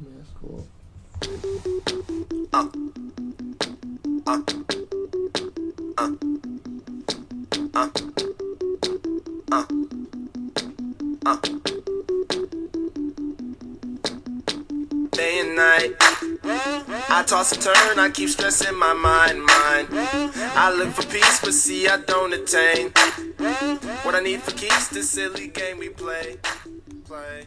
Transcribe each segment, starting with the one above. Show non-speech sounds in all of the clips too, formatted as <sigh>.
Yeah, that's cool. Day and night. I toss and turn, I keep stressing my mind, mind. I look for peace, but see, I don't attain. What I need for keeps this silly game we play. Play.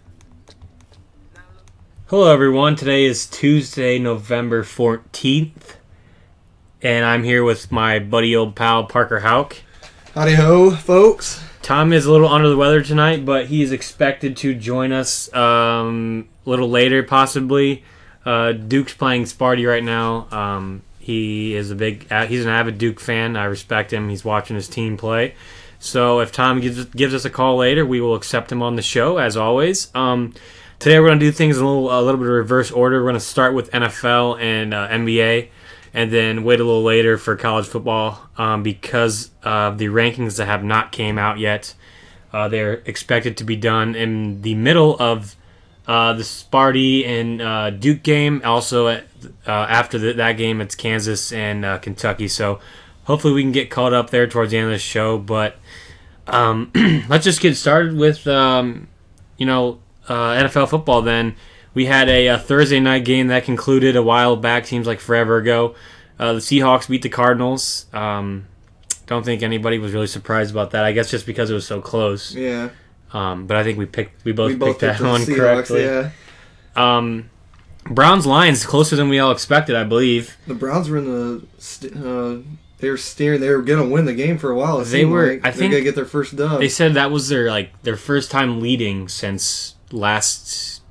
Hello, everyone. Today is Tuesday, November 14th, and I'm here with my buddy old pal Parker Hauk. Howdy ho, folks. Tom is a little under the weather tonight, but he is expected to join us um, a little later, possibly. Uh, Duke's playing Sparty right now. Um, he is a big, he's an avid Duke fan. I respect him. He's watching his team play. So if Tom gives gives us a call later, we will accept him on the show as always. Um, today we're gonna do things in a little a little bit of reverse order. We're gonna start with NFL and uh, NBA, and then wait a little later for college football um, because of the rankings that have not came out yet. Uh, they're expected to be done in the middle of uh, the Sparty and uh, Duke game. Also, at, uh, after the, that game, it's Kansas and uh, Kentucky. So hopefully we can get caught up there towards the end of the show. But um, <clears throat> let's just get started with um, you know uh, NFL football. Then we had a, uh Thursday night game that concluded a while back. Seems like forever ago. Uh, the Seahawks beat the Cardinals. Um, don't think anybody was really surprised about that. I guess just because it was so close. Yeah, Um, but I think we picked we both we both picked that picked one Seahawks. correctly. Yeah, Um, Browns Lions closer than we all expected, I believe. the Browns were in the. St- uh, they were steering. They were gonna win the game for a while. They were- Like. I think gonna get their first dub. They said that was their like their first time leading since last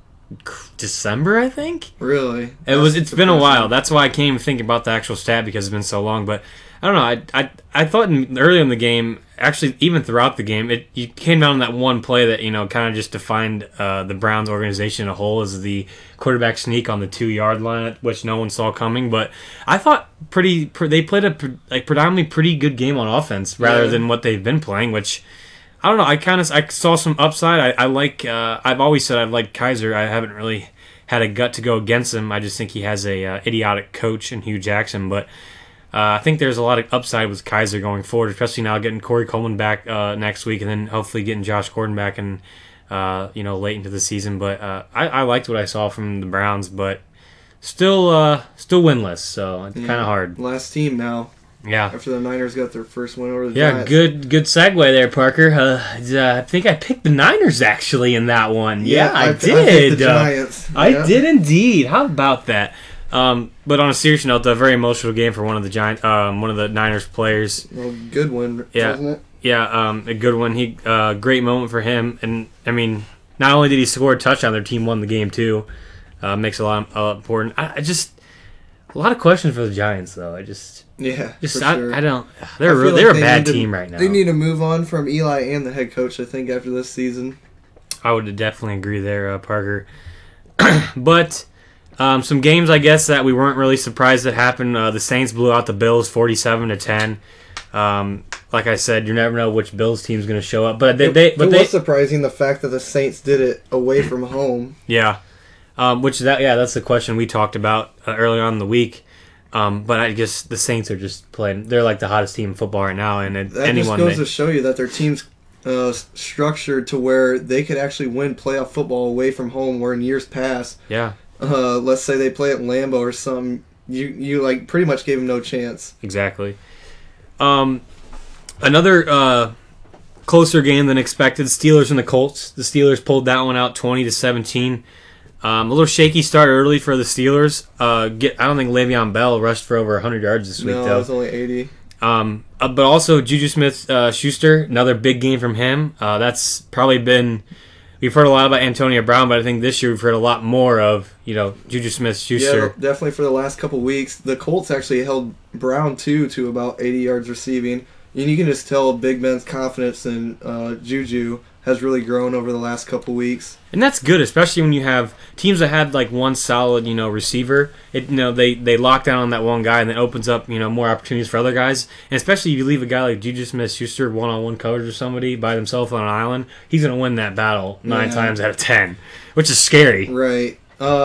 December, I think. really, It was. It's been a while. That's why I can't even think about the actual stat because it's been so long. But I don't know. I I, I thought in, early in the game, actually even throughout the game, it you came down to that one play that you know kind of just defined uh, the Browns organization in a whole as the quarterback sneak on the two yard line, which no one saw coming. But I thought pretty. Pre, they played a pre, like predominantly pretty good game on offense rather Yeah. than what they've been playing, which. I don't know. I kind of I saw some upside. I, I like. Uh, I've always said I've liked Kizer. I haven't really had a gut to go against him. I just think he has a uh, idiotic coach in Hue Jackson. But uh, I think there's a lot of upside with Kizer going forward, especially now getting Corey Coleman back uh, next week, and then hopefully getting Josh Gordon back and uh, you know late into the season. But uh, I, I liked what I saw from the Browns, but still uh, still winless, so it's Yeah. kind of hard. Last team now Yeah. after the Niners got their first win over the Yeah, Giants. good good segue there, Parker. Uh, uh, I think I picked the Niners actually in that one. Yeah, I, picked did. the Uh, Giants. I Yeah. did indeed. How about that? Um, but on a serious note, a very emotional game for one of the giant, um, one of the Niners players. Well, good one, Yeah. wasn't it? Yeah, um, a good one. He, uh, great moment for him. And I mean, not only did he score a touchdown, their team won the game too. Uh, makes a lot uh, important. I, I just a lot of questions for the Giants though. I just, Yeah, just for I, sure. I don't. They're I a real, they're like a they bad need to- team right now. They need to move on from Eli and the head coach. I think after this season. I would definitely agree there, uh, Parker. <clears throat> but um, some games, I guess, that we weren't really surprised that happened. Uh, the Saints blew out the Bills, forty-seven to ten. Um, like I said, you never know which Bills team's going to show up, but they, It, they it but they, was surprising the fact that the Saints did it away from home. yeah. Um, which that yeah, that's the question we talked about uh, early on in the week. Um, but I guess the Saints are just playing. They're like the hottest team in football right now, and it, That anyone just goes they- to show you that their team's uh, structured to where they could actually win playoff football away from home. Where in years past, yeah, uh, let's say they play at Lambeau or something, you you like pretty much gave them no chance. Exactly. Um, another uh, closer game than expected. Steelers and the Colts. The Steelers pulled that one out, twenty to seventeen. Um, a little shaky start early for the Steelers. Uh, get I don't think Le'Veon Bell rushed for over hundred yards this week No, it was only eighty. Um, uh, but also Juju Smith uh, Schuster, another big game from him. Uh, that's probably been we've heard a lot about Antonio Brown, but I think this year we've heard a lot more of you know Juju Smith Schuster. Yeah, definitely for the last couple weeks, the Colts actually held Brown too to about eighty yards receiving, and you can just tell Big Ben's confidence in uh, Juju has really grown over the last couple weeks. And that's good, especially when you have teams that had like one solid, you know, receiver. It you know they they lock down on that one guy and it opens up you know more opportunities for other guys. And especially if you leave a guy like Juju Smith Schuster one on one coverage with somebody by himself on an island, he's gonna win that battle nine Yeah. times out of ten, which is scary. Right. Uh,